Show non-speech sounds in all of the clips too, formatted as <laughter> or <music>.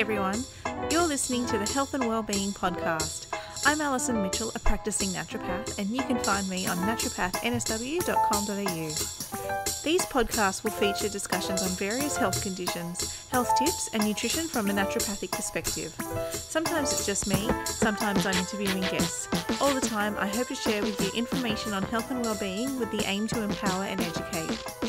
everyone. You're listening to the Health and Wellbeing Podcast. I'm Alison Mitchell, a practicing naturopath, and you can find me on naturopathnSW.com.au. These podcasts will feature discussions on various health conditions, health tips, and nutrition from a naturopathic perspective. Sometimes it's just me, sometimes I'm interviewing guests. All the time, I hope to share with you information on health and wellbeing with the aim to empower and educate.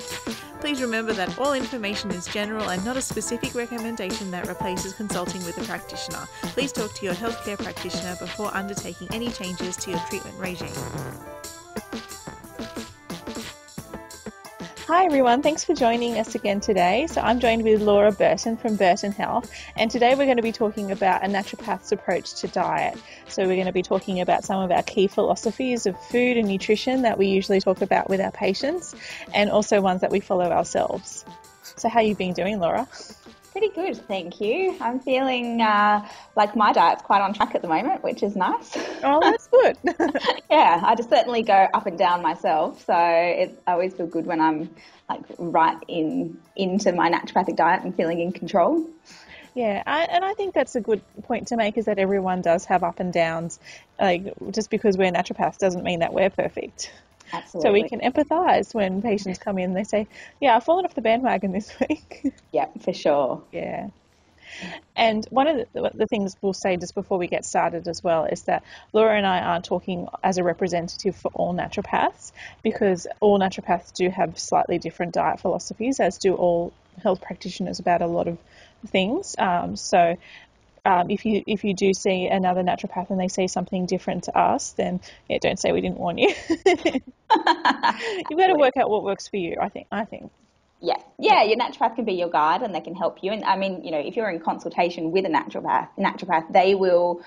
Please remember that all information is general and not a specific recommendation that replaces consulting with a practitioner. Please talk to your healthcare practitioner before undertaking any changes to your treatment regime. Hi everyone, thanks for joining us again today. So I'm joined with Laura Burton from Burton Health, and today we're going to be talking about a naturopath's approach to diet. So we're going to be talking about some of our key philosophies of food and nutrition that we usually talk about with our patients, and also ones that we follow ourselves. So how you been doing, Laura? Pretty good, thank you. I'm feeling uh, like my diet's quite on track at the moment, which is nice. Oh, that's good. <laughs> yeah, I just certainly go up and down myself, so it, I always feel good when I'm like right in into my naturopathic diet and feeling in control. Yeah, I, and I think that's a good point to make is that everyone does have up and downs. Like just because we're naturopaths doesn't mean that we're perfect. Absolutely. So we can empathise when patients come in they say, Yeah, I've fallen off the bandwagon this <laughs> week. Yeah, for sure. Yeah. And one of the, the, things we'll say just before we get started as well is that Laura and I aren't talking as a representative for all naturopaths because all naturopaths do have slightly different diet philosophies, as do all health practitioners about a lot of things. Um, so um, if you if you do see another naturopath and they say something different to us, then yeah, don't say we didn't warn you. You've got to work out what works for you. I think. I think. Yeah, yeah. Your naturopath can be your guide, and they can help you. And I mean, you know, if you're in consultation with a naturopath, naturopath, they will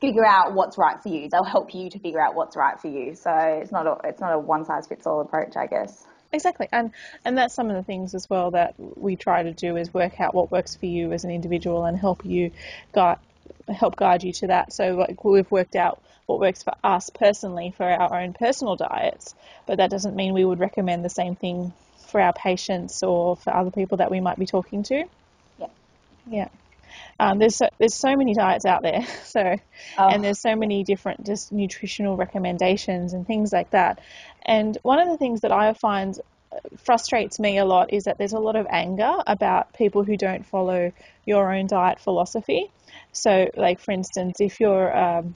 figure out what's right for you. They'll help you to figure out what's right for you. So it's not a it's not a one size fits all approach, I guess. Exactly, and and that's some of the things as well that we try to do is work out what works for you as an individual and help you guide help guide you to that. So like we've worked out what works for us personally for our own personal diets, but that doesn't mean we would recommend the same thing for our patients or for other people that we might be talking to. Yeah. Yeah. Um, there's so, there's so many diets out there, <laughs> so oh. and there's so many different just nutritional recommendations and things like that. And one of the things that I find frustrates me a lot is that there's a lot of anger about people who don't follow your own diet philosophy. So, like for instance, if you're um,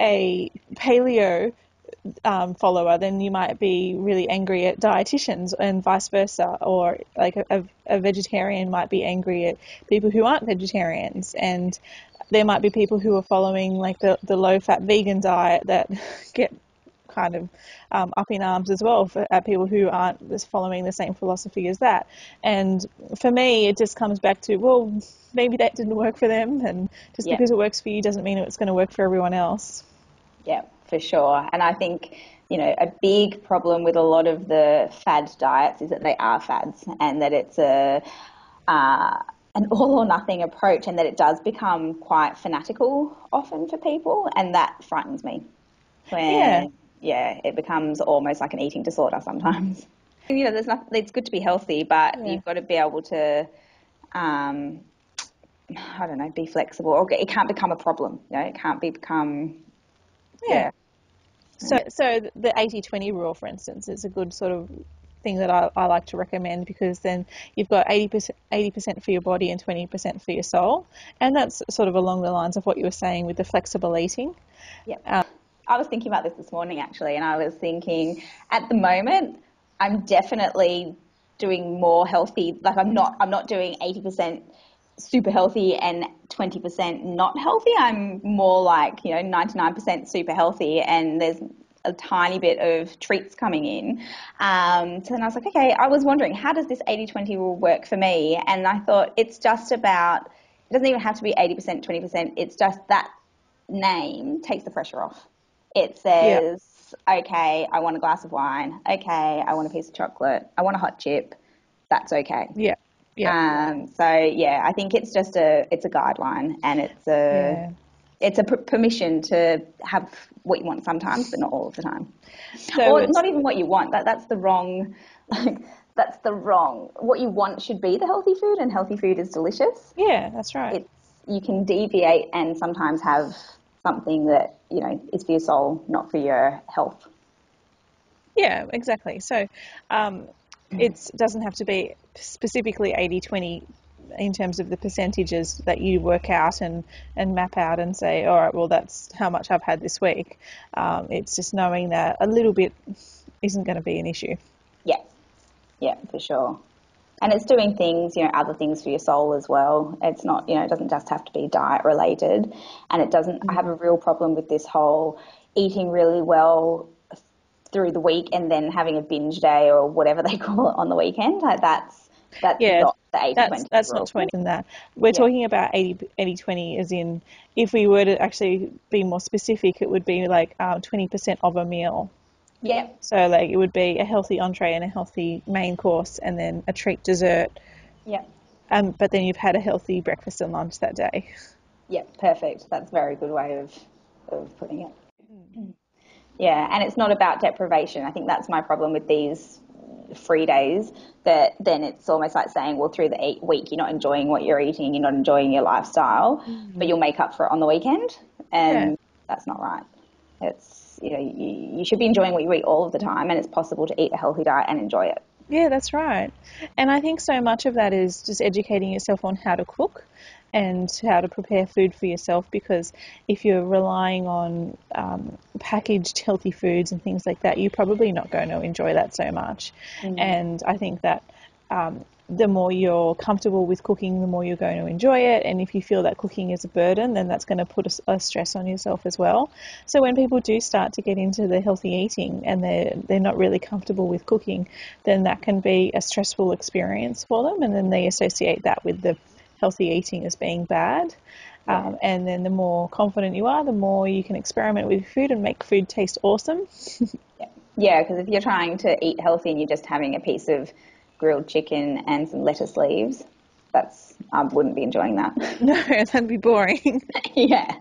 a paleo um, follower, then you might be really angry at dietitians and vice versa. Or like a, a, vegetarian might be angry at people who aren't vegetarians. And there might be people who are following like the, the low fat vegan diet that <laughs> get kind of um, up in arms as well for uh, people who aren't just following the same philosophy as that. And for me, it just comes back to, well, maybe that didn't work for them. And just yeah. because it works for you doesn't mean it's going to work for everyone else. Yeah, for sure. And I think, you know, a big problem with a lot of the fad diets is that they are fads and that it's a, uh, an <laughs> all or nothing approach and that it does become quite fanatical often for people and that frightens me. When, yeah. Yeah, it becomes almost like an eating disorder sometimes. <laughs> You know, there's nothing, it's good to be healthy, but yeah. you've got to be able to, um, I don't know, be flexible or it can't become a problem. You know, it can't be become yeah. So, so the 80-20 rule, for instance, is a good sort of thing that I, I like to recommend because then you've got 80%, 80% for your body and 20% for your soul. And that's sort of along the lines of what you were saying with the flexible eating. Yeah. Um, I was thinking about this this morning actually, and I was thinking at the moment, I'm definitely doing more healthy. Like I'm not, I'm not doing 80% super healthy and 20% not healthy. I'm more like, you know, 99% super healthy and there's a tiny bit of treats coming in. Um, so then I was like, okay, I was wondering, how does this 80 20 rule work for me? And I thought it's just about, it doesn't even have to be 80%, 20%, it's just that name takes the pressure off. It says, okay, I want a glass of wine. Okay, I want a piece of chocolate. I want a hot chip. That's okay. Yeah. Yeah. Um, so yeah, I think it's just a it's a guideline and it's a yeah. it's a p- permission to have what you want sometimes, but not all of the time. So or not even what you want. That that's the wrong. Like, that's the wrong. What you want should be the healthy food, and healthy food is delicious. Yeah, that's right. It's, you can deviate and sometimes have something that you know is for your soul, not for your health. Yeah, exactly. So um, it doesn't have to be specifically 80 20 in terms of the percentages that you work out and, and map out and say, all right, well, that's how much I've had this week. Um, it's just knowing that a little bit isn't going to be an issue. Yeah, yeah, for sure. And it's doing things, you know, other things for your soul as well. It's not, you know, it doesn't just have to be diet related. And it doesn't, I have a real problem with this whole eating really well through the week and then having a binge day or whatever they <laughs> call it on the weekend. Like that's, that's yeah, not the 80 that's, 20. That's not 20 in that. We're yeah. talking about 80, 80 20 as in if we were to actually be more specific, it would be like um, 20% of a meal. Yeah. So like it would be a healthy entree and a healthy main course and then a treat dessert. Yeah. Um, but then you've had a healthy breakfast and lunch that day. Yeah, perfect. That's a very good way of, of putting it. Mm. <clears throat> Yeah, and it's not about deprivation. I think that's my problem with these free days that then it's almost like saying, well, through the week, you're not enjoying what you're eating, you're not enjoying your lifestyle, mm-hmm. but you'll make up for it on the weekend. And yeah. that's not right. It's, you know, you, you should be enjoying what you eat all of the time, and it's possible to eat a healthy diet and enjoy it. Yeah, that's right. And I think so much of that is just educating yourself on how to cook and how to prepare food for yourself because if you're relying on um, packaged healthy foods and things like that, you're probably not going to enjoy that so much. Mm-hmm. And I think that um, the more you're comfortable with cooking, the more you're going to enjoy it. And if you feel that cooking is a burden, then that's going to put a, a, stress on yourself as well. So when people do start to get into the healthy eating and they're they're not really comfortable with cooking, then that can be a stressful experience for them, and then they associate that with the healthy eating as being bad. Um, and then the more confident you are, the more you can experiment with food and make food taste awesome. <laughs> yeah, because if you're trying to eat healthy and you're just having a piece of grilled chicken and some lettuce leaves, that's I wouldn't be enjoying that. <laughs> No, that'd be boring. <laughs> yeah.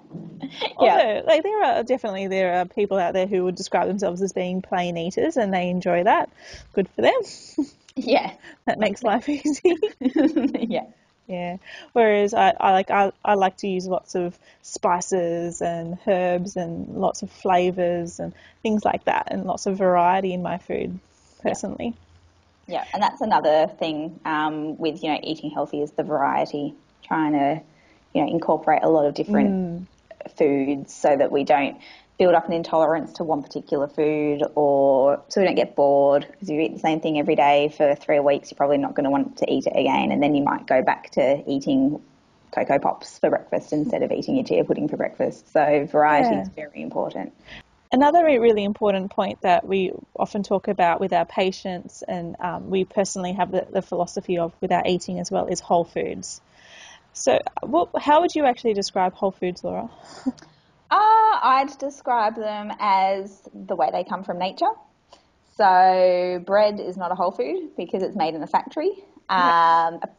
Although, yeah. like there are definitely there are people out there who would describe themselves as being plain eaters and they enjoy that. Good for them. Yeah. that makes life easy. yeah. Yeah. Whereas I, I like I, I like to use lots of spices and herbs and lots of flavors and things like that and lots of variety in my food personally. Yeah, yeah. and that's another thing um, with you know eating healthy is the variety. Trying to you know incorporate a lot of different mm. foods so that we don't build up an intolerance to one particular food or so we don't get bored because you eat the same thing every day for three weeks you're probably not going to want to eat it again and then you might go back to eating Coco Pops for breakfast instead of eating your chia pudding for breakfast so variety yeah. is very important Another really important point that we often talk about with our patients, and um, we personally have the, the, philosophy of with our eating as well, is whole foods. So, what, how would you actually describe whole foods, Laura? <laughs> I'd describe them as the way they come from nature. So bread is not a whole food because it's made in a factory. Um, yep.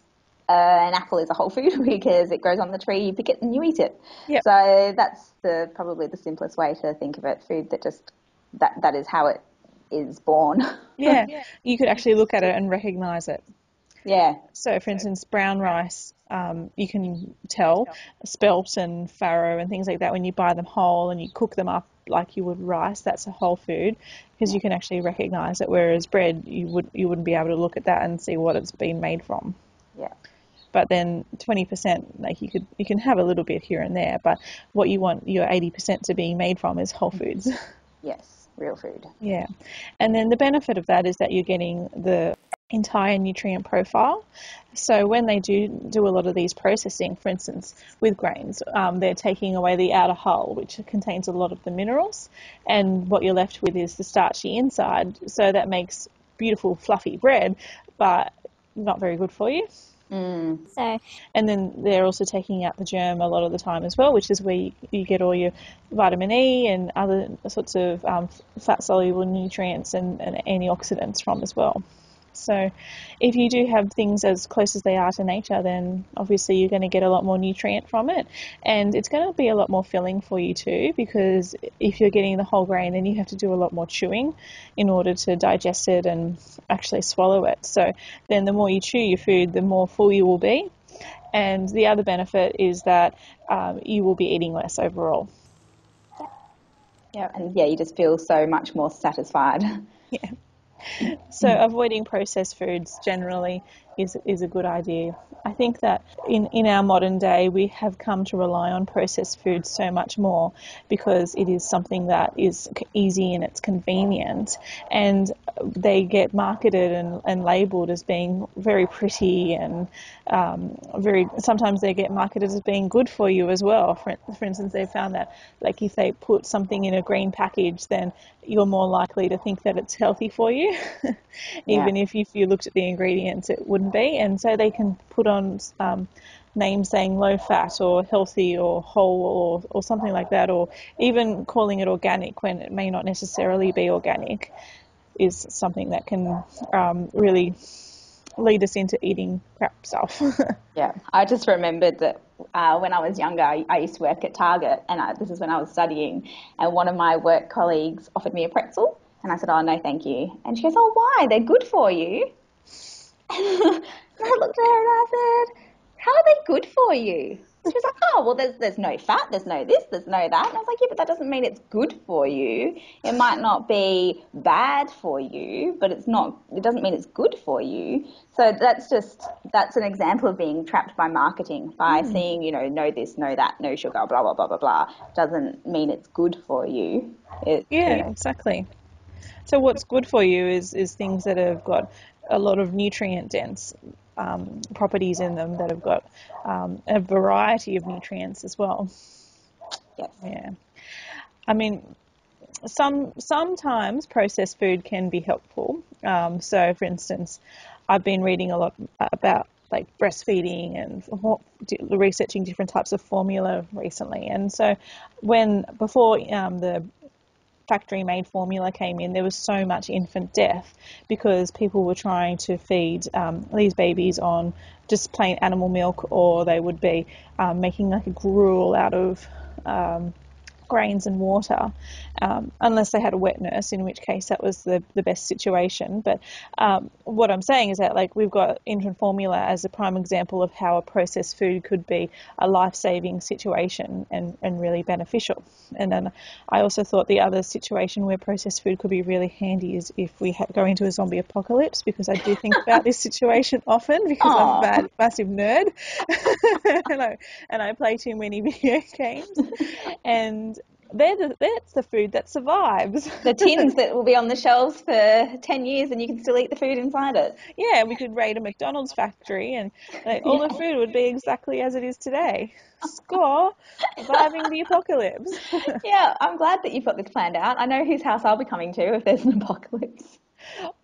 uh, an apple is a whole food <laughs> because it grows on the tree, you pick it and you eat it. Yep. So that's the probably the simplest way to think of it. Food that just that that is how it is born. <laughs> yeah. you could actually look at it and recognise it. Yeah. So, for instance, brown rice, um, you can tell spelt and farro and things like that when you buy them whole and you cook them up like you would rice. That's a whole food because you can actually recognise it. Whereas bread, you would you wouldn't be able to look at that and see what it's been made from. Yeah. But then 20%, like you could you can have a little bit here and there, but what you want your 80% to be made from is whole foods. Yes, real food. Yeah. And then the benefit of that is that you're getting the entire nutrient profile. So when they do do a lot of these processing, for instance, with grains, um, they're taking away the outer hull, which contains a lot of the minerals, and what you're left with is the starchy inside. So that makes beautiful, fluffy bread, but not very good for you. Mm. So, and then they're also taking out the germ a lot of the time as well, which is where you, you get all your vitamin E and other sorts of um, fat soluble nutrients and, and antioxidants from as well. So, if you do have things as close as they are to nature, then obviously you're going to get a lot more nutrient from it, and it's going to be a lot more filling for you too. Because if you're getting the whole grain, then you have to do a lot more chewing in order to digest it and actually swallow it. So, then the more you chew your food, the more full you will be. And the other benefit is that um, you will be eating less overall. Yeah, and yeah, you just feel so much more satisfied. <laughs> Yeah. So hmm. avoiding processed foods generally is is a good idea. I think that in, in our modern day we have come to rely on processed foods so much more because it is something that is easy and it's convenient and they get marketed and, and labeled as being very pretty and um, very sometimes they get marketed as being good for you as well. For, for instance, they found that like if they put something in a green package then you're more likely to think that it's healthy for you <laughs> even yeah. if, if you looked at the ingredients it wouldn't be, and so they can put on um, names saying low fat or healthy or whole or, or something like that, or even calling it organic when it may not necessarily be organic, is something that can um, really lead us into eating crap stuff. <laughs> yeah, I just remembered that uh, when I was younger, I, I, used to work at Target, and I, this is when I was studying, and one of my work colleagues offered me a pretzel. And I said, Oh, no, thank you. And she goes, Oh, why? They're good for you. And I looked at her and I said, How are they good for you? She was like, Oh, well, there's, there's no fat, there's no this, there's no that. And I was like, Yeah, but that doesn't mean it's good for you. It might not be bad for you, but it's not, it doesn't mean it's good for you. So that's just, that's an example of being trapped by marketing, by mm. seeing, you know, no this, no that, no sugar, blah, blah, blah, blah, blah, doesn't mean it's good for you. It, yeah, exactly. So what's good for you is, is things that have got a lot of nutrient dense um, properties in them that have got um, a variety of nutrients as well. Yes. Yeah. I mean, some sometimes processed food can be helpful. Um, so, for instance, I've been reading a lot about like breastfeeding and researching different types of formula recently. And so, when before um, the factory made formula came in, there was so much infant death because people were trying to feed um, these babies on just plain animal milk, or they would be um, making like a gruel out of um, grains and water, um, unless they had a wet nurse, in which case that was the, the best situation. But um, what I'm saying is that like we've got infant formula as a prime example of how a processed food could be a life-saving situation and, and really beneficial. And then I also thought the other situation where processed food could be really handy is if we ha- go into a zombie apocalypse, because I do think about this situation <laughs> often because Aww. I'm a bad, massive nerd <laughs> and, I, and I play too many <laughs> video games. And they're the, that's the food that survives. The tins <laughs> that will be on the shelves for 10 years and you can still eat the food inside it. Yeah, we could raid a McDonald's factory and like, all yeah. the food would be exactly as it is today. Score, surviving the apocalypse. <laughs> yeah, I'm glad that you've got this planned out. I know whose house I'll be coming to if there's an apocalypse.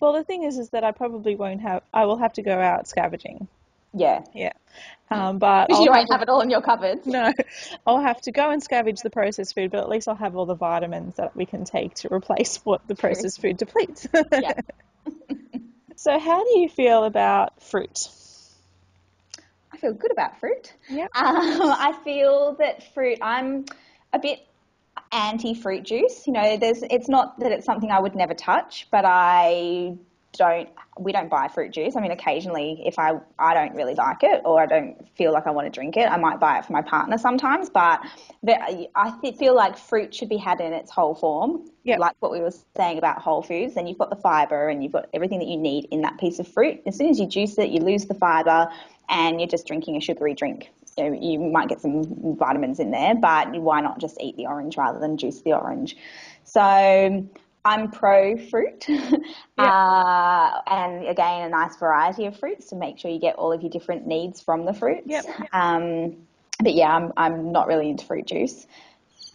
Well, the thing is, is that I probably won't have, I will have to go out scavenging. Yeah. Yeah. Um, but <laughs> you don't have, have, it all in your cupboards. No, I'll have to go and scavenge the processed food, but at least I'll have all the vitamins that we can take to replace <laughs> what the processed food depletes. yeah. <laughs> so, how do you feel about fruit? I feel good about fruit. Yeah. Um, I feel that fruit. I'm a bit anti fruit juice. You know, there's. It's not that it's something I would never touch, but I don't we don't buy fruit juice. I mean, occasionally if I I don't really like it or I don't feel like I want to drink it, I might buy it for my partner sometimes. But I feel like fruit should be had in its whole form, yep. like what we were saying about whole foods. Then you've got the fiber and you've got everything that you need in that piece of fruit. As soon as you juice it, you lose the fiber, and you're just drinking a sugary drink. So you might get some vitamins in there, but why not just eat the orange rather than juice the orange? So I'm pro fruit, <laughs> uh, and again, a nice variety of fruits to make sure you get all of your different needs from the fruits. Yep. Um, but yeah, I'm I'm not really into fruit juice.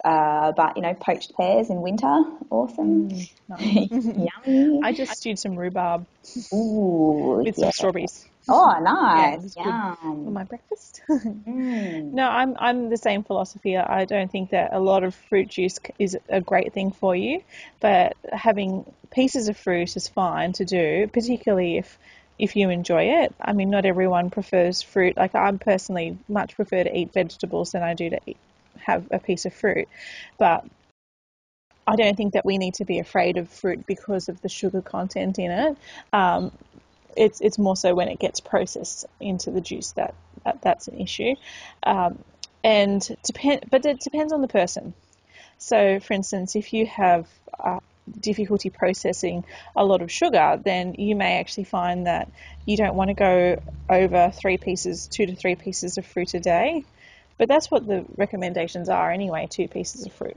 Uh, but you know, poached pears in winter, awesome. Mm, <laughs> nice. Yummy. I just stewed some rhubarb. Ooh, with yeah. some strawberries. Oh, nice. Yeah, for my breakfast. mm. <laughs> No, I'm I'm the same philosophy. I don't think that a lot of fruit juice is a great thing for you, but having pieces of fruit is fine to do, particularly if if you enjoy it. I mean, not everyone prefers fruit. Like I personally much prefer to eat vegetables than I do to eat, have a piece of fruit, but I don't think that we need to be afraid of fruit because of the sugar content in it. Um, it's it's more so when it gets processed into the juice that, that that's an issue. Um, and depend, but it depends on the person. So, for instance, if you have uh, difficulty processing a lot of sugar, then you may actually find that you don't want to go over three pieces, two to three pieces of fruit a day. But that's what the recommendations are anyway, two pieces of fruit.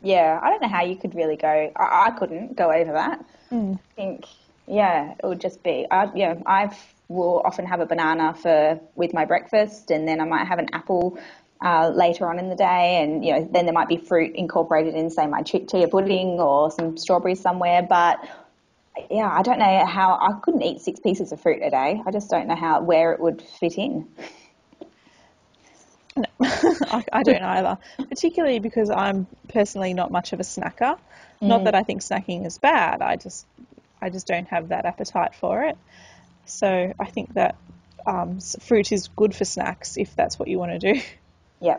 Yeah, I don't know how you could really go. I, I couldn't go over that. Mm. I think yeah, it would just be. I, yeah, I will often have a banana for with my breakfast, and then I might have an apple uh, later on in the day, and you know, then there might be fruit incorporated in, say, my chia pudding or some strawberries somewhere. But yeah, I don't know how I couldn't eat six pieces of fruit a day. I just don't know how where it would fit in. No, <laughs> I, I, don't either. Particularly because I'm personally not much of a snacker. Mm. Not that I think snacking is bad. I just I just don't have that appetite for it. So I think that um, fruit is good for snacks if that's what you want to do. <laughs> Yeah.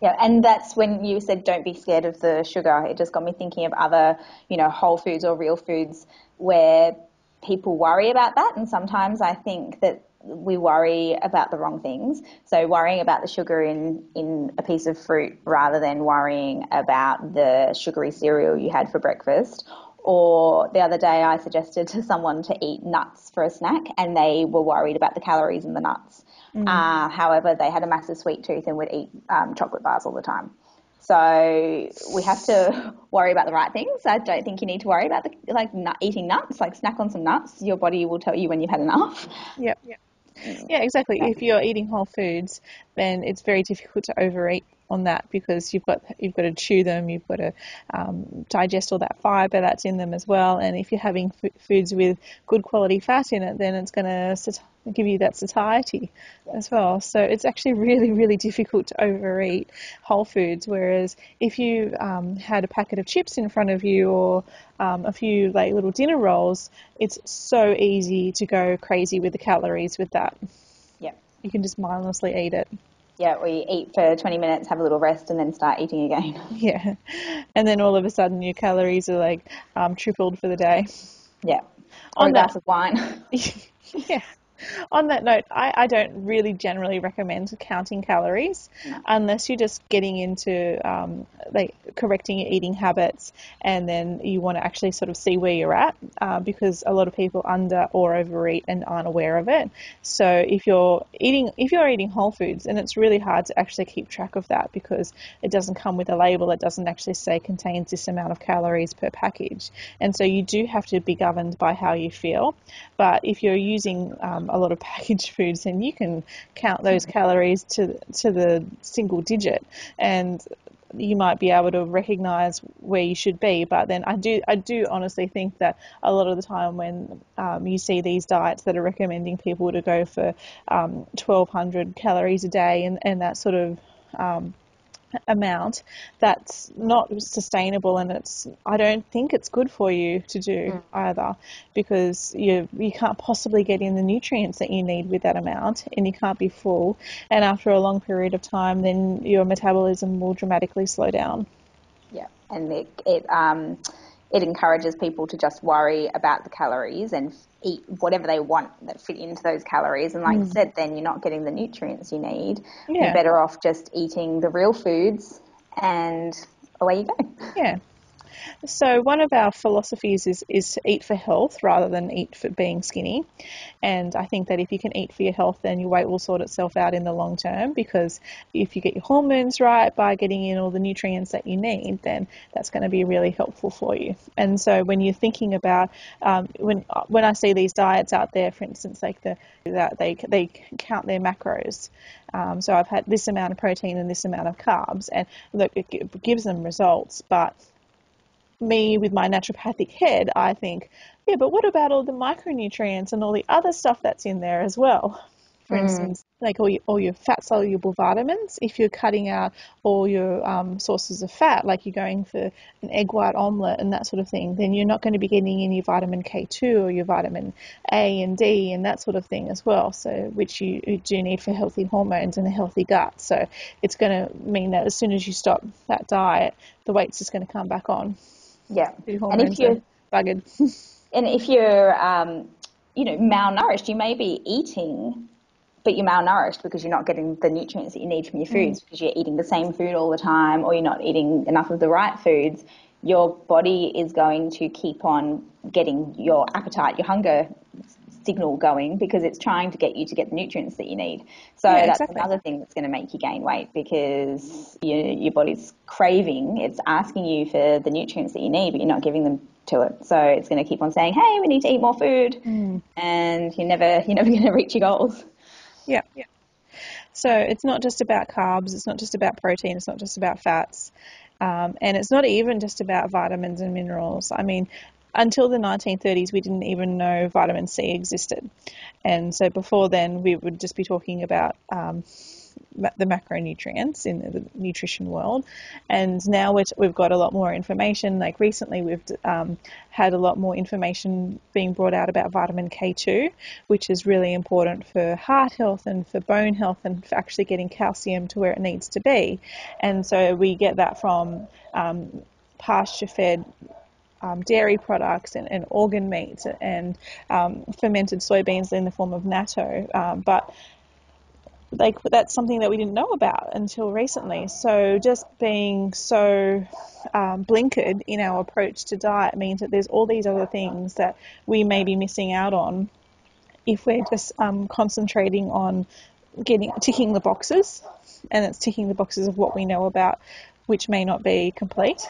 Yeah, and that's when you said don't be scared of the sugar. It just got me thinking of other, you know, whole foods or real foods where people worry about that. And sometimes I think that we worry about the wrong things. So worrying about the sugar in, in a piece of fruit rather than worrying about the sugary cereal you had for breakfast or the other day, I suggested to someone to eat nuts for a snack, and they were worried about the calories in the nuts. Mm. Uh, however, they had a massive sweet tooth and would eat um, chocolate bars all the time. So we have to <laughs> worry about the right things. I don't think you need to worry about the, like nut, eating nuts. Like snack on some nuts. Your body will tell you when you've had enough. Yep. yep. <laughs> Yeah, exactly. If you're eating whole foods, then it's very difficult to overeat on that because you've got you've got to chew them, you've got to um, digest all that fibre that's in them as well. And if you're having f- foods with good quality fat in it, then it's going to give you that satiety as well. So it's actually <laughs> really really difficult to overeat whole foods. Whereas if you um, had a packet of chips in front of you or um, a few like little dinner rolls, it's so easy to go crazy with the calories with that. Yeah, you can just mindlessly eat it yeah, we eat for 20 minutes, have a little rest, and then start eating again. <laughs> Yeah. And then all of a sudden your calories are like um, tripled for the day. Yeah. Or On a glass that, of wine. <laughs> <laughs> yeah <laughs> on that note, I, I, don't really generally recommend counting calories unless you're just getting into um, like correcting your eating habits and then you want to actually sort of see where you're at uh, because a lot of people under or overeat and aren't aware of it. So if you're eating if you're eating whole foods and it's really hard to actually keep track of that because it doesn't come with a label, it doesn't actually say contains this amount of calories per package, and so you do have to be governed by how you feel. But if you're using um, a lot of <laughs> packaged foods, and you can count those calories to to the single digit, and you might be able to recognize where you should be. But then I do I do honestly think that a lot of the time when um, you see these diets that are recommending people to go for um, 1,200 calories a day and, and that sort of um, amount that's not sustainable and it's I don't think it's good for you to do mm. either because you you can't possibly get in the nutrients that you need with that amount and you can't be full and after a long period of time then your metabolism will dramatically slow down. Yeah, and it, it um it encourages people to just worry about the calories and eat whatever they want that fit into those calories. And like mm. I said, then you're not getting the nutrients you need. Yeah. You're better off just eating the real foods and away you go. Yeah. So one of our philosophies is, is to eat for health rather than eat for being skinny. And I think that if you can eat for your health, then your weight will sort itself out in the long term because if you get your hormones right by getting in all the nutrients that you need, then that's going to be really helpful for you. And so when you're thinking about um, when when I see these diets out there, for instance, like the that they they count their macros. Um, so I've had this amount of protein and this amount of carbs, and look, it gives them results, but me with my naturopathic head, I think, yeah, but what about all the micronutrients and all the other stuff that's in there as well? For mm. instance, like all your, all your fat soluble vitamins, if you're cutting out all your um, sources of fat, like you're going for an egg white omelette and that sort of thing, then you're not going to be getting any vitamin K2 or your vitamin A and D and that sort of thing as well. So, which you, you do need for healthy hormones and a healthy gut. So, it's going to mean that as soon as you stop that diet, the weight's just going to come back on. Yeah, and if you're buggered, <laughs> and if you're um, you know malnourished, you may be eating but you're malnourished because you're not getting the nutrients that you need from your foods mm. because you're eating the same food all the time or you're not eating enough of the right foods, your body is going to keep on getting your appetite, your hunger signal going because it's trying to get you to get the nutrients that you need. So yeah, that's exactly. another thing that's going to make you gain weight because you, your body's craving, it's asking you for the nutrients that you need, but you're not giving them to it. So it's going to keep on saying, "Hey, we need to eat more food," mm. and you're never you're never <laughs> going to reach your goals. Yeah. yeah. So it's not just about carbs, it's not just about protein, it's not just about fats, um, and it's not even just about vitamins and minerals. I mean, until the 1930s, we didn't even know vitamin C existed. And so before then, we would just be talking about um, the macronutrients in the nutrition world. And now we have got a lot more information. Like recently, we've um, had a lot more information being brought out about vitamin K2, which is really important for heart health and for bone health and for actually getting calcium to where it needs to be. And so we get that from um, pasture fed um, dairy products and, and, organ meats and um, fermented soybeans in the form of natto. Um, but like that's something that we didn't know about until recently. So just being so um, blinkered in our approach to diet means that there's all these other things that we may be missing out on if we're just um, concentrating on getting ticking the boxes, and it's ticking the boxes of what we know about, which may not be complete.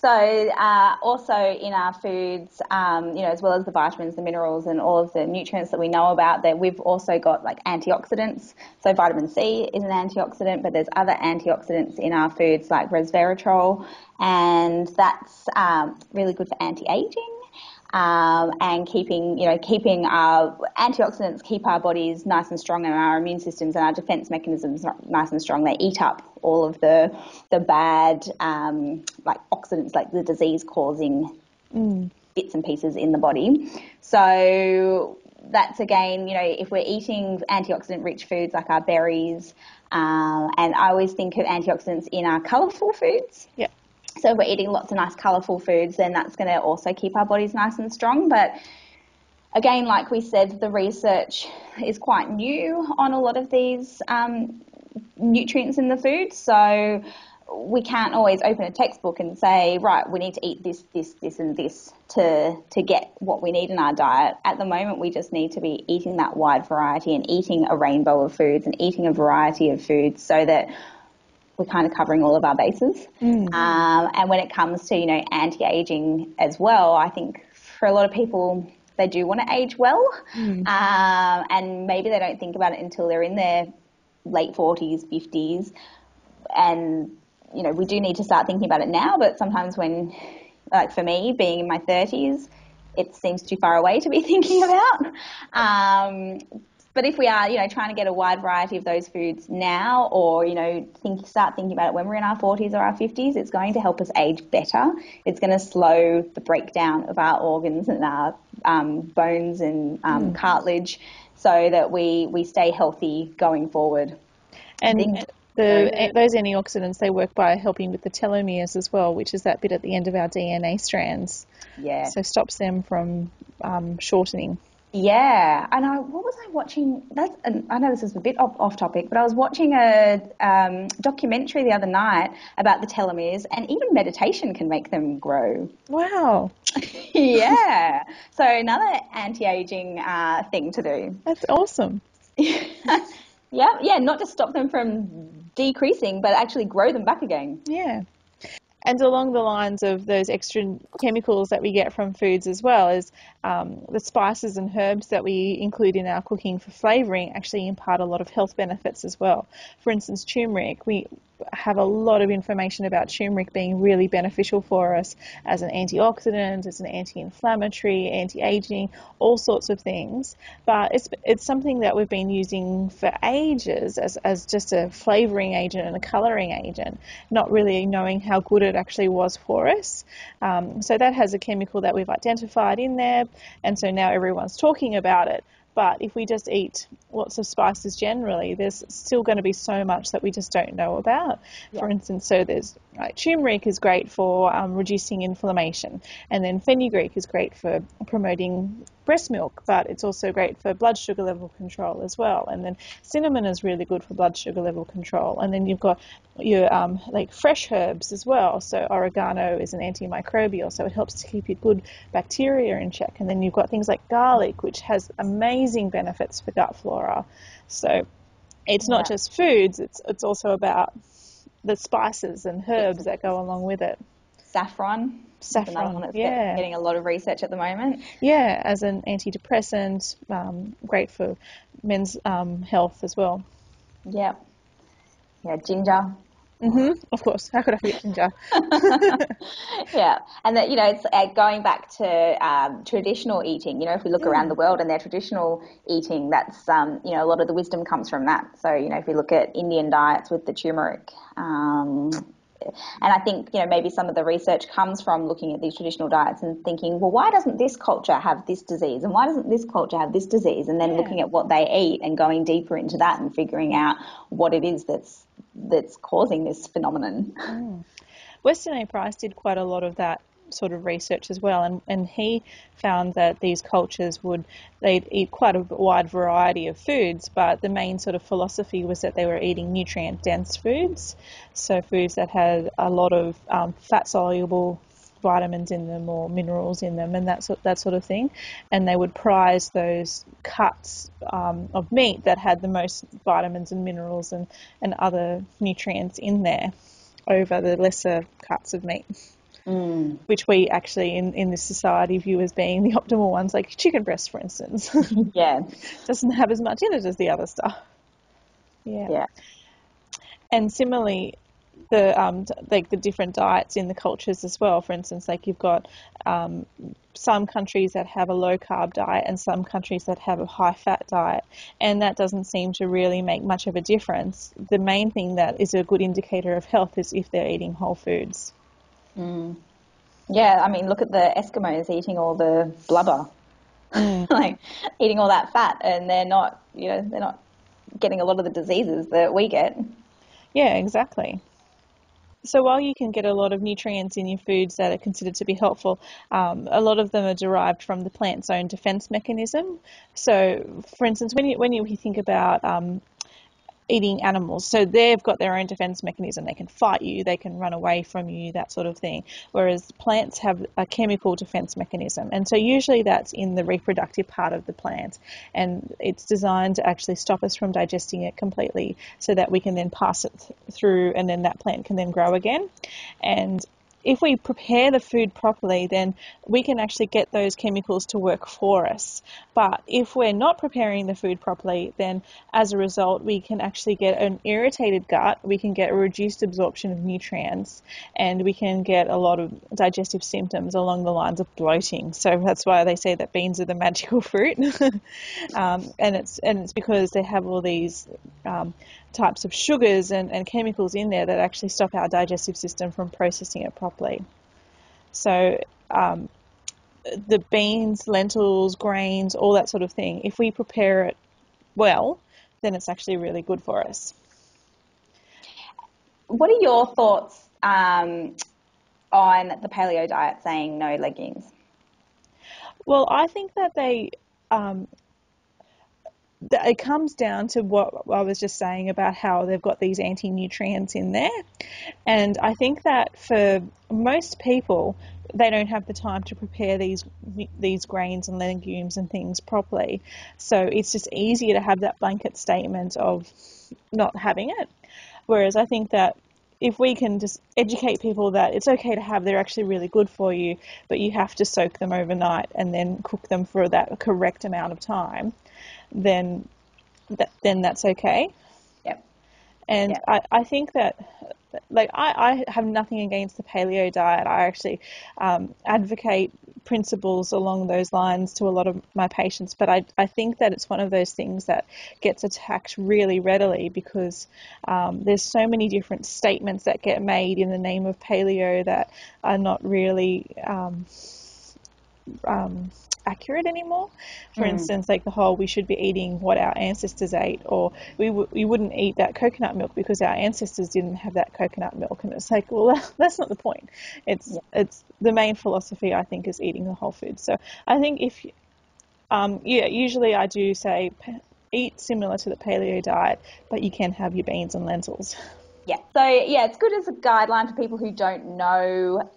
So uh, also in our foods, um, you know, as well as the vitamins, the minerals, and all of the nutrients that we know about, that we've also got like antioxidants. So vitamin C is an antioxidant, but there's other antioxidants in our foods like resveratrol, and that's um, really good for anti-aging um, and keeping, you know, keeping our antioxidants keep our bodies nice and strong and our immune systems and our defense mechanisms nice and strong. They eat up all of the the bad, um, like oxidants, like the disease causing mm. bits and pieces in the body. So that's again, you know, if we're eating antioxidant rich foods like our berries, uh, and I always think of antioxidants in our colourful foods. Yeah. So if we're eating lots of nice colourful foods, then that's going to also keep our bodies nice and strong. But again, like we said, the research is quite new on a lot of these um, nutrients in the food. So we can't always open a textbook and say, right, we need to eat this, this, this, and this to to get what we need in our diet. At the moment, we just need to be eating that wide variety and eating a rainbow of foods and eating a variety of foods so that we're kind of covering all of our bases. Mm. Um, and when it comes to, you know, anti-aging as well, I think for a lot of people, they do want to age well. Mm. Um, and maybe they don't think about it until they're in their late 40s, 50s. And, you know, we do need to start thinking about it now, but sometimes when, like for me, being in my 30s, it seems too far away to be <laughs> thinking about. Um, but if we are, you know, trying to get a wide variety of those foods now, or you know, think start thinking about it when we're in our 40s or our 50s, it's going to help us age better. It's going to slow the breakdown of our organs and our um, bones and um, mm. cartilage, so that we we stay healthy going forward. And the, those antioxidants they work by helping with the telomeres as well, which is that bit at the end of our DNA strands. Yeah. So stops them from um, shortening. Yeah, and I what was I watching? That's I know this is a bit off, off topic, but I was watching a um, documentary the other night about the telomeres, and even meditation can make them grow. Wow. <laughs> yeah. So another anti-aging uh, thing to do. That's awesome. <laughs> yeah, yeah. Not just stop them from decreasing, but actually grow them back again. Yeah and along the lines of those extra chemicals that we get from foods as well as um, the spices and herbs that we include in our cooking for flavouring actually impart a lot of health benefits as well. For instance, turmeric, we have a lot of information about turmeric being really beneficial for us as an antioxidant, as an anti-inflammatory, anti-aging, all sorts of things. But it's it's something that we've been using for ages as, as just a flavouring agent and a colouring agent, not really knowing how good it actually was for us. Um, so that has a chemical that we've identified in there, and so now everyone's talking about it. But if we just eat lots of spices generally, there's still going to be so much that we just don't know about. Yeah. For instance, so there's like, turmeric is great for um, reducing inflammation, and then fenugreek is great for promoting breast milk, but it's also great for blood sugar level control as well. And then cinnamon is really good for blood sugar level control. And then you've got your um, like fresh herbs as well. So oregano is an antimicrobial, so it helps to keep your good bacteria in check. And then you've got things like garlic, which has amazing benefits for gut flora. So it's not yeah. just foods; it's it's also about the spices and herbs that go along with it. Saffron. Saffron, one that's yeah. getting a lot of research at the moment. Yeah, as an antidepressant, um, great for men's um, health as well. Yeah. Yeah, ginger. hmm Of course. How could I forget ginger? <laughs> <laughs> yeah, and that you know, it's uh, going back to um, traditional eating. You know, if we look mm. around the world and their traditional eating, that's um, you know, a lot of the wisdom comes from that. So you know, if we look at Indian diets with the turmeric, um, and I think, you know, maybe some of the research comes from looking at these traditional diets and thinking, well, why doesn't this culture have this disease? And why doesn't this culture have this disease? And then yeah. looking at what they eat and going deeper into that and figuring out what it is that's, that's causing this phenomenon. Mm. Weston A. Price did quite a lot of that sort of research as well, and, and he found that these cultures would they'd eat quite a wide variety of foods, but the main sort of philosophy was that they were eating nutrient dense foods, so foods that had a lot of um, fat soluble vitamins in them or minerals in them and that sort, that sort of thing. And they would prize those cuts um, of meat that had the most vitamins and minerals and, and other nutrients in there over the lesser cuts of meat mm. which we actually in, in this society view as being the optimal ones, like chicken breast, for instance. <laughs> yeah. Doesn't have as much in it as the other stuff. Yeah. Yeah. And similarly, the um, like the different diets in the cultures as well. For instance, like you've got um, some countries that have a low carb diet and some countries that have a high fat diet, and that doesn't seem to really make much of a difference. The main thing that is a good indicator of health is if they're eating whole foods. Mm. Yeah, I mean, look at the Eskimos eating all the blubber, mm. <laughs> like eating all that fat, and they're not, you know, they're not getting a lot of the diseases that we get. Yeah, exactly. So while you can get a lot of nutrients in your foods that are considered to be helpful, um, a lot of them are derived from the plant's own defense mechanism. So, for instance, when you when you think about um, eating animals. So they've got their own defense mechanism. They can fight you, they can run away from you, that sort of thing. Whereas plants have a chemical defense mechanism. And so usually that's in the reproductive part of the plant. And it's designed to actually stop us from digesting it completely so that we can then pass it th- through and then that plant can then grow again. And if we prepare the food properly, then we can actually get those chemicals to work for us. But if we're not preparing the food properly, then as a result, we can actually get an irritated gut, we can get a reduced absorption of nutrients, and we can get a lot of digestive symptoms along the lines of bloating. So that's why they say that beans are the <laughs> magical fruit, <laughs> um, and it's and it's because they have all these um, types of sugars and, and chemicals in there that actually stop our digestive system from processing it properly. So, um, the beans, lentils, grains, all that sort of thing, if we prepare it well, then it's actually really good for us. What are your thoughts um, on the paleo diet saying no legumes? Well, I think that they um, it comes down to what I was just saying about how they've got these anti nutrients in there. And I think that for most people, they don't have the time to prepare these these grains and legumes and things properly. So it's just easier to have that blanket statement of not having it. Whereas I think that if we can just educate people that it's okay to have, they're actually really good for you, but you have to soak them overnight and then cook them for that correct amount of time, then that, then that's okay. Yep. And yep. I, I think that like I, I have nothing against the paleo diet. I actually um, advocate principles along those lines to a lot of my patients, but I, I think that it's one of those things that gets attacked really readily because um, there's so many different statements that get made in the name of paleo that are not really. Um, um, accurate anymore. For mm. instance, like the whole we should be eating what our ancestors ate, or we, w- we wouldn't eat that coconut milk because our ancestors didn't have that coconut milk. And it's like, well, <laughs> that's not the point. It's yeah. it's the main philosophy I think is eating the whole food. So I think if um, yeah, usually I do say eat similar to the paleo diet, but you can have your beans and lentils. Yeah. So yeah, it's good as a guideline for people who don't know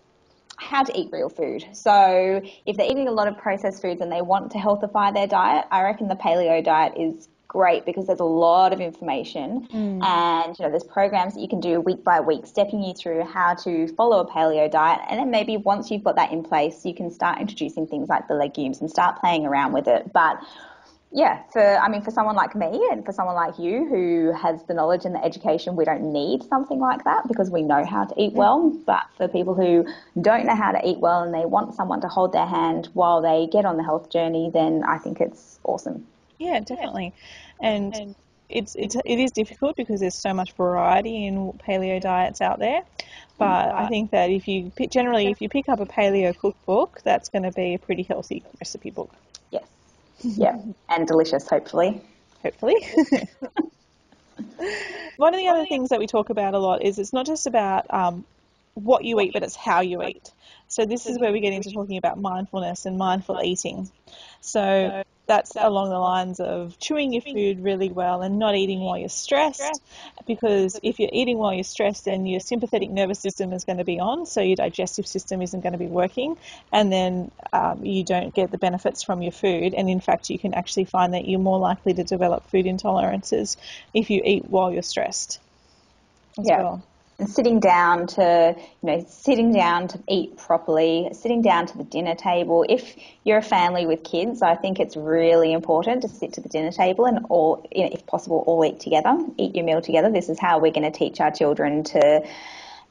how to eat real food. So if they're eating a lot of processed foods and they want to healthify their diet, I reckon the paleo diet is great because there's a lot of information mm. and you know there's programs that you can do week by week stepping you through how to follow a paleo diet and then maybe once you've got that in place you can start introducing things like the legumes and start playing around with it but yeah, for I mean, for someone like me and for someone like you who has the knowledge and the education, we don't need something like that because we know how to eat well. But for people who don't know how to eat well and they want someone to hold their hand while they get on the health journey, then I think it's awesome. Yeah, definitely, and. and it's, it's it is difficult because there's so much variety in paleo diets out there. But I think that if you generally if you pick up a paleo cookbook, that's going to be a pretty healthy recipe book yeah, and delicious, hopefully. Hopefully. <laughs> One of the other things that we talk about a lot is it's not just about um, what you eat, but it's how you eat. So this is where we get into talking about mindfulness and mindful eating. So that's along the lines of chewing your food really well and not eating while you're stressed. Because if you're eating while you're stressed, then your sympathetic nervous system is going to be on, so your digestive system isn't going to be working, and then um, you don't get the benefits from your food. And in fact, you can actually find that you're more likely to develop food intolerances if you eat while you're stressed as yeah. well and sitting down to you know sitting down to eat properly sitting down to the dinner table. If you're a family with kids i think it's really important to sit to the dinner table and all you know, if possible all eat together eat your meal together. This is how we're going to teach our children to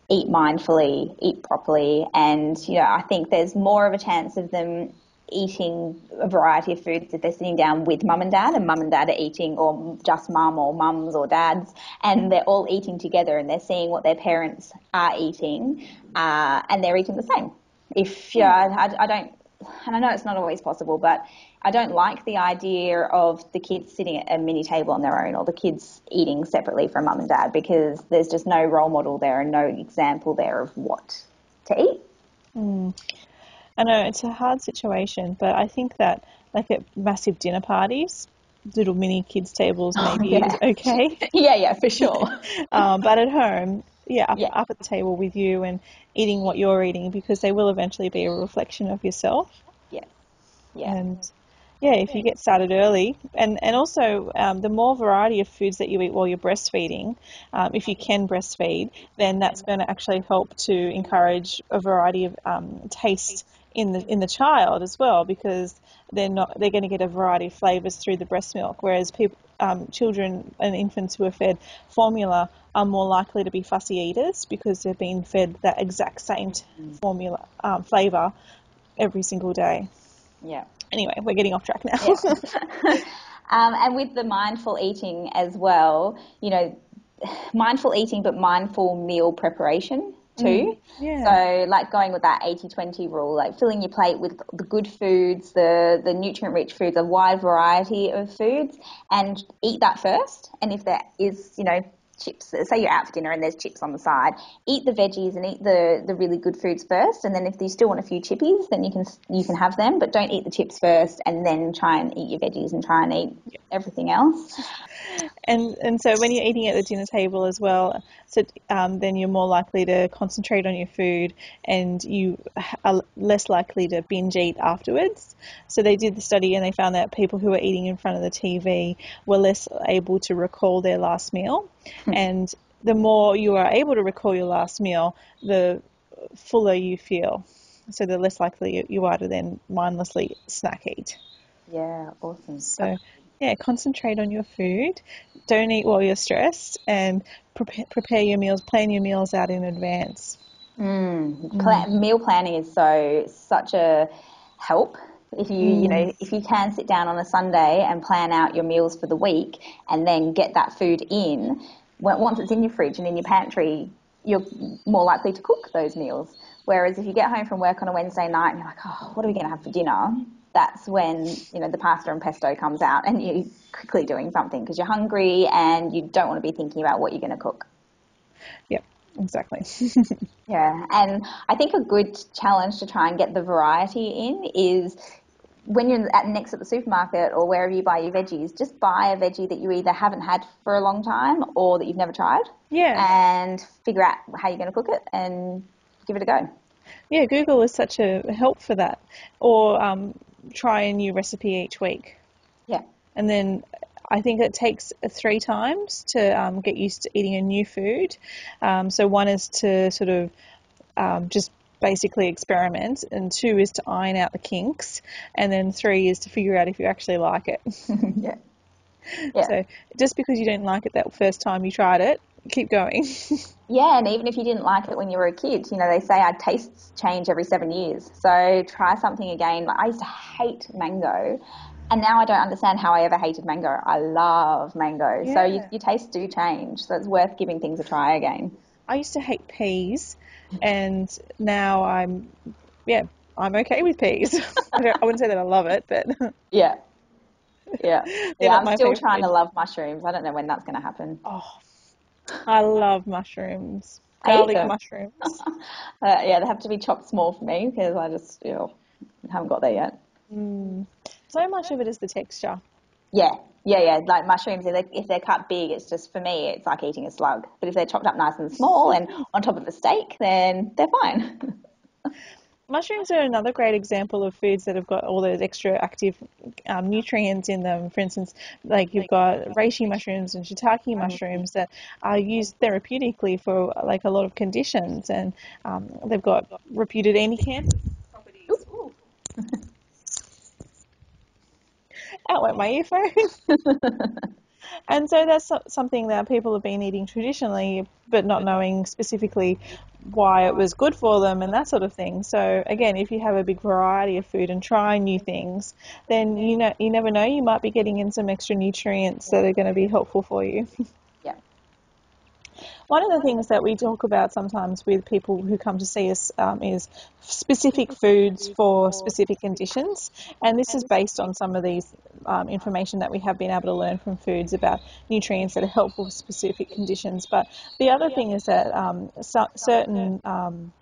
eat mindfully eat properly. And you know i think there's more of a chance of them eating a variety of foods if they're sitting down with mum and dad and mum and dad are eating or just mum or mums or dads and they're all eating together and they're seeing what their parents are eating uh, and they're eating the same. If you know, I, I don't, and I know it's not always possible, but I don't like the idea of the kids sitting at a mini table on their own or the kids eating separately from mum and dad because there's just no role model there and no example there of what to eat. Mm. I know it's a hard situation, but I think that like at massive dinner parties, little mini kids tables maybe oh, yeah. <laughs> okay. <laughs> yeah, yeah, for sure. <laughs> um, but at home, yeah up, yeah, up at the table with you and eating what you're eating because they will eventually be a reflection of yourself. Yeah. Yeah. And yeah, if you get started early, and and also um, the more variety of foods that you eat while you're breastfeeding, um, if you can breastfeed, then that's going to actually help to encourage a variety of um, taste in the in the child as well because they're not they're going to get a variety of flavors through the breast milk whereas people um, children and infants who are fed formula are more likely to be fussy eaters because they've been fed that exact same formula um, flavor every single day. Yeah. Anyway we're getting off track now. Yeah. <laughs> <laughs> um, and with the mindful eating as well you know mindful eating but mindful meal preparation too. Mm, yeah. So like going with that 80-20 rule, like filling your plate with the good foods, the, the nutrient rich foods, a wide variety of foods and eat that first. And if there is, you know, chips. Say you're out for dinner and there's chips on the side. Eat the veggies and eat the, the really good foods first, and then if you still want a few chippies, then you can you can have them. But don't eat the chips first, and then try and eat your veggies and try and eat everything else and and so when you're eating at the dinner table as well, so um, then you're more likely to concentrate on your food, and you are less likely to binge eat afterwards. So they did the study, and they found that people who were eating in front of the TV were less able to recall their last meal, hmm. and the more you are able to recall your last meal, the fuller you feel. So the less likely you are to then mindlessly snack eat. Yeah, awesome. So yeah, concentrate on your food. Don't eat while you're stressed, and prepare, prepare your meals. Plan your meals out in advance. Mm. Plan, meal planning is so such a help if you mm. you know mm. if you can sit down on a Sunday and plan out your meals for the week and then get that food in once it's in your fridge and in your pantry you're more likely to cook those meals whereas if you get home from work on a Wednesday night and you're like oh what are we going to have for dinner that's when you know the pasta and pesto comes out and you're quickly doing something because you're hungry and you don't want to be thinking about what you're going to cook. Yep, exactly. <laughs> yeah, and I think a good challenge to try and get the variety in is when you're at next at the supermarket or wherever you buy your veggies, just buy a veggie that you either haven't had for a long time or that you've never tried. Yeah. And figure out how you're going to cook it and give it a go. Yeah, Google is such a help for that. Or um, try a new recipe each week. Yeah. And then I think it takes three times to um, get used to eating a new food. Um, so one is to sort of um, just basically experiment, and two is to iron out the kinks, and then three is to figure out if you actually like it. yeah. <laughs> yeah. So just because you didn't like it that first time you tried it, keep going. <laughs> yeah, and even if you didn't like it when you were a kid, you know, they say our tastes change every seven years. So try something again. Like I used to hate mango. And now I don't understand how I ever hated mango. I love mango. Yeah. So you, your tastes do change. So it's worth giving things a try again. I used to hate peas, and now I'm, yeah, I'm okay with peas. <laughs> I, I, wouldn't say that I love it, but <laughs> yeah, yeah, <laughs> yeah. I'm still trying food. to love mushrooms. I don't know when that's going to happen. Oh, I love mushrooms. Garlic mushrooms. uh, yeah, they have to be chopped small for me because I just you know, haven't got there yet. Mm. So much of it is the texture. Yeah, yeah, yeah. Like mushrooms, if they're, if they're cut big, it's just for me, it's like eating a slug. But if they're chopped up nice and small and on top of a steak, then they're fine. <laughs> mushrooms are another great example of foods that have got all those extra active um, nutrients in them. For instance, like you've got reishi mushrooms and shiitake mm-hmm. mushrooms that are used therapeutically for like a lot of conditions, and um, they've got reputed anti-cancer properties. <laughs> Oh, Out went my earphone. <laughs> and so that's something that people have been eating traditionally, but not knowing specifically why it was good for them and that sort of thing. So again, if you have a big variety of food and try new things, then you know you never know you might be getting in some extra nutrients that are going to be helpful for you. <laughs> One of the things that we talk about sometimes with people who come to see us um, is specific foods for specific conditions, and this is based on some of these um, information that we have been able to learn from foods about nutrients that are helpful for specific conditions. But the other thing is that um, certain um,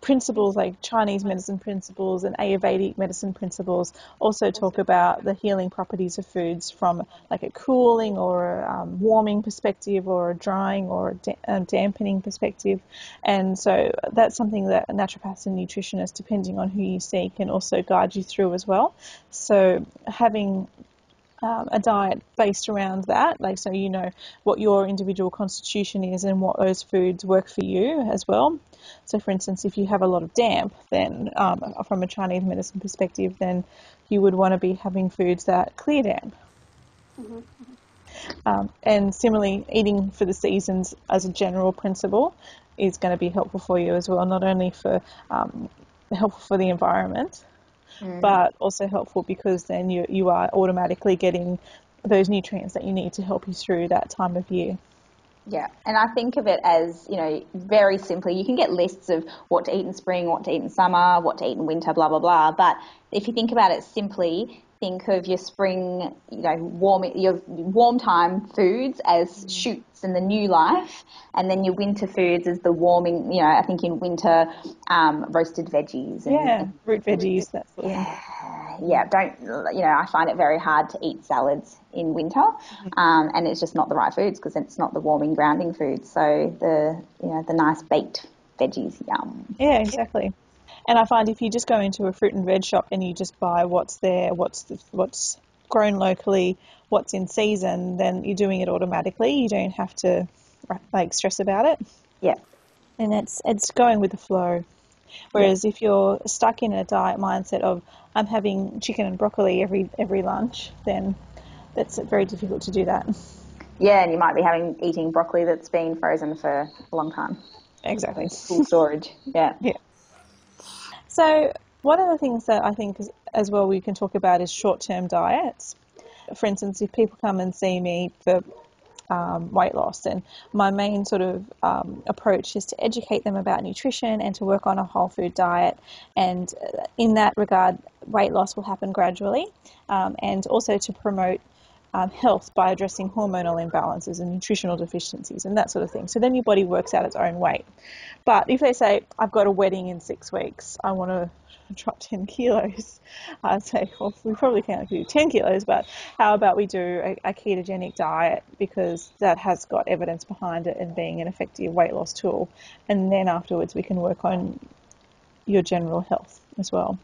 principles like Chinese medicine principles and Ayurvedic medicine principles also talk about the healing properties of foods from like a cooling or a um, warming perspective or a drying or a, da- a dampening perspective. And so that's something that naturopaths and nutritionists, depending on who you see, can also guide you through as well. So having um, a diet based around that, like so you know what your individual constitution is and what those foods work for you as well. So, for instance, if you have a lot of damp, then um, from a Chinese medicine perspective, then you would want to be having foods that clear damp. Mm-hmm. Um, and similarly, eating for the seasons as a general principle is going to be helpful for you as well, not only for um, helpful for the environment, mm. but also helpful because then you, you are automatically getting those nutrients that you need to help you through that time of year. Yeah, and I think of it as, you know, very simply, you can get lists of what to eat in spring, what to eat in summer, what to eat in winter, blah, blah, blah. But if you think about it simply, think of your spring, you know, warm your warm time foods as mm. shoots and the new life, and then your winter foods as the warming. You know, I think in winter, um, roasted veggies. And, yeah, root veggies. That's sort yeah, yeah. Don't you know? I find it very hard to eat salads in winter, mm-hmm. um, and it's just not the right foods because it's not the warming, grounding foods. So the you know the nice baked veggies, yum. Yeah, exactly. And I find if you just go into a fruit and veg shop and you just buy what's there, what's the, what's grown locally, what's in season, then you're doing it automatically. You don't have to like stress about it. Yeah. And it's it's going with the flow. Whereas yeah. if you're stuck in a diet mindset of I'm having chicken and broccoli every every lunch, then that's very difficult to do that. Yeah, and you might be having eating broccoli that's been frozen for a long time. Exactly. Full storage. <laughs> Yeah. Yeah. So, one of the things that I think is, as well we can talk about is short term diets. For instance, if people come and see me for um, weight loss, and my main sort of um, approach is to educate them about nutrition and to work on a whole food diet. And uh, in that regard, weight loss will happen gradually, um, and also to promote um, health by addressing hormonal imbalances and nutritional deficiencies and that sort of thing. So then your body works out its own weight. But if they say, I've got a wedding in six weeks, I want to drop 10 kilos, <laughs> I'd say, well, we probably can't do 10 kilos, but how about we do a, a ketogenic diet because that has got evidence behind it and being an effective weight loss tool. And then afterwards, we can work on your general health as well.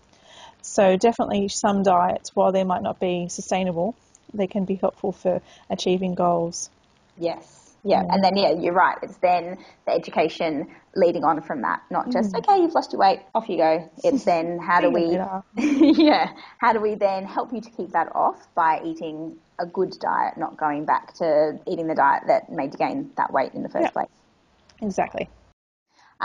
So definitely some diets, while they might not be sustainable, they can be helpful for achieving goals. Yes. Yeah, mm. and then yeah, you're right. It's then the education leading on from that, not just mm. okay, you've lost your weight, off you go. It's <laughs> then how do we, <laughs> yeah, how do we then help you to keep that off by eating a good diet, not going back to eating the diet that made you gain that weight in the first place. Exactly.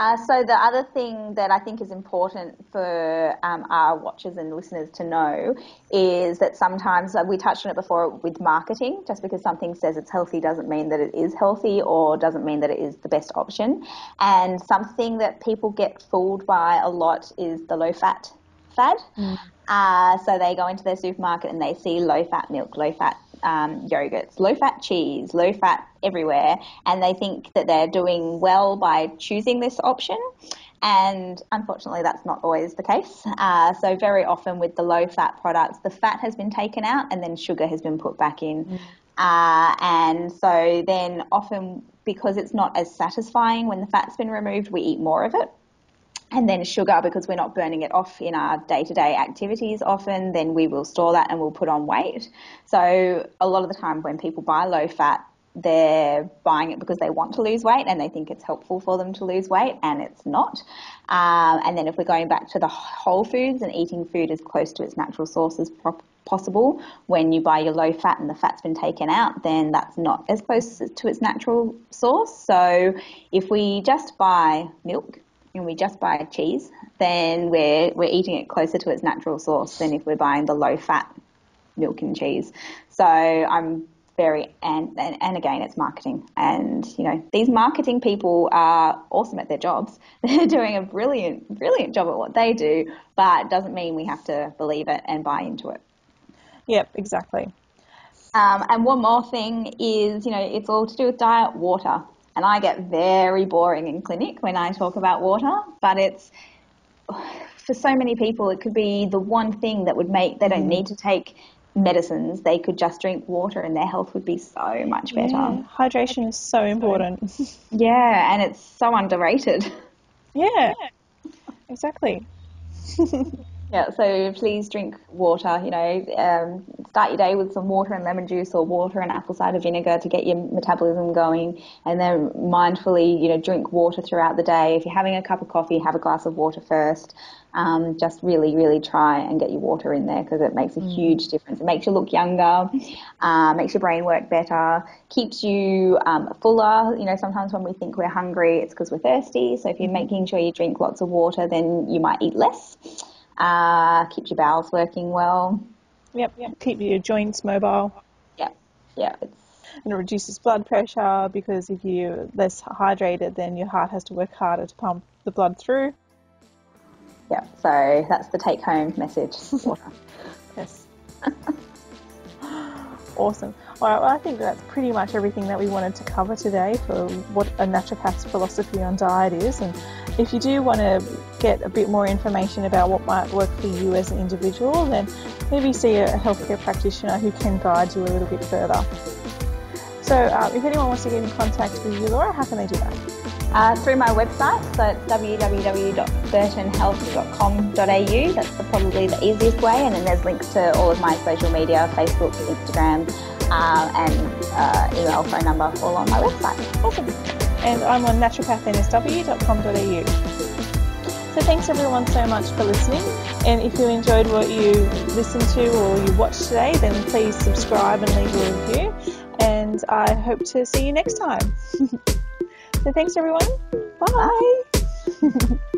Uh, so the other thing that I think is important for um, our watchers and listeners to know is that sometimes uh, we touched on it before with marketing. Just because something says it's healthy doesn't mean that it is healthy, or doesn't mean that it is the best option. And something that people get fooled by a lot is the low fat fad. Mm. Uh, so they go into their supermarket and they see low fat milk, low fat um, yogurts, low fat cheese, low fat everywhere, and they think that they're doing well by choosing this option. And unfortunately, that's not always the case. Uh, so, very often with the low fat products, the fat has been taken out and then sugar has been put back in. Mm. Uh, and so, then often because it's not as satisfying when the fat's been removed, we eat more of it and then sugar because we're not burning it off in our day-to-day activities often then we will store that and we'll put on weight. So a lot of the time when people buy low fat they're buying it because they want to lose weight and they think it's helpful for them to lose weight and it's not. Um, and then if we're going back to the whole foods and eating food as close to its natural source as possible when you buy your low fat and the fat's been taken out then that's not as close to its natural source. So if we just buy milk and we just buy cheese, then we're we're eating it closer to its natural source than if we're buying the low fat milk and cheese. So I'm very and, and, and again it's marketing. And you know these marketing people are awesome at their jobs. <laughs> They're doing a brilliant brilliant job at what they do but it doesn't mean we have to believe it and buy into it. Yep exactly. Um, and one more thing is you know it's all to do with diet water and I get very boring in clinic when I talk about water, but it's for so many people, it could be the one thing that would make they don't mm. need to take medicines. They could just drink water and their health would be so much better. Yeah, hydration is so important. <laughs> yeah, and it's so underrated. Yeah, exactly. <laughs> Yeah, so please drink water. You know, um, start your day with some water and lemon juice, or water and apple cider vinegar to get your metabolism going, and then mindfully, you know, drink water throughout the day. If you're having a cup of coffee, have a glass of water first. Um, just really, really try and get your water in there because it makes a mm. huge difference. It makes you look younger, uh, makes your brain work better, keeps you um, fuller. You know, sometimes when we think we're hungry, it's because we're thirsty. So if you're mm-hmm. making sure you drink lots of water, then you might eat less uh, keeps your bowels working well. Yep, yep. Keep your joints mobile. Yep, yeah. It's and it reduces blood pressure because if you're less hydrated, then your heart has to work harder to pump the blood through. Yeah, so that's the take home message. <laughs> Yes. awesome. All right, well, I think that's pretty much everything that we wanted to cover today for what a naturopath's philosophy on diet is. And if you do want to get a bit more information about what might work for you as an individual, then maybe see a healthcare practitioner who can guide you a little bit further. So, uh, if anyone wants to get in contact with you, Laura, how can they do that? Uh, through my website, so it's www.burtonhealth.com.au. That's the, probably the easiest way, and then there's links to all of my social media Facebook, Instagram, uh, and uh, email, phone number, all on my website. Awesome. And I'm on naturopathnSW.com.au. So thanks everyone so much for listening. And if you enjoyed what you listened to or you watched today, then please subscribe and leave a review. And I hope to see you next time. <laughs> So thanks everyone. Bye. <laughs>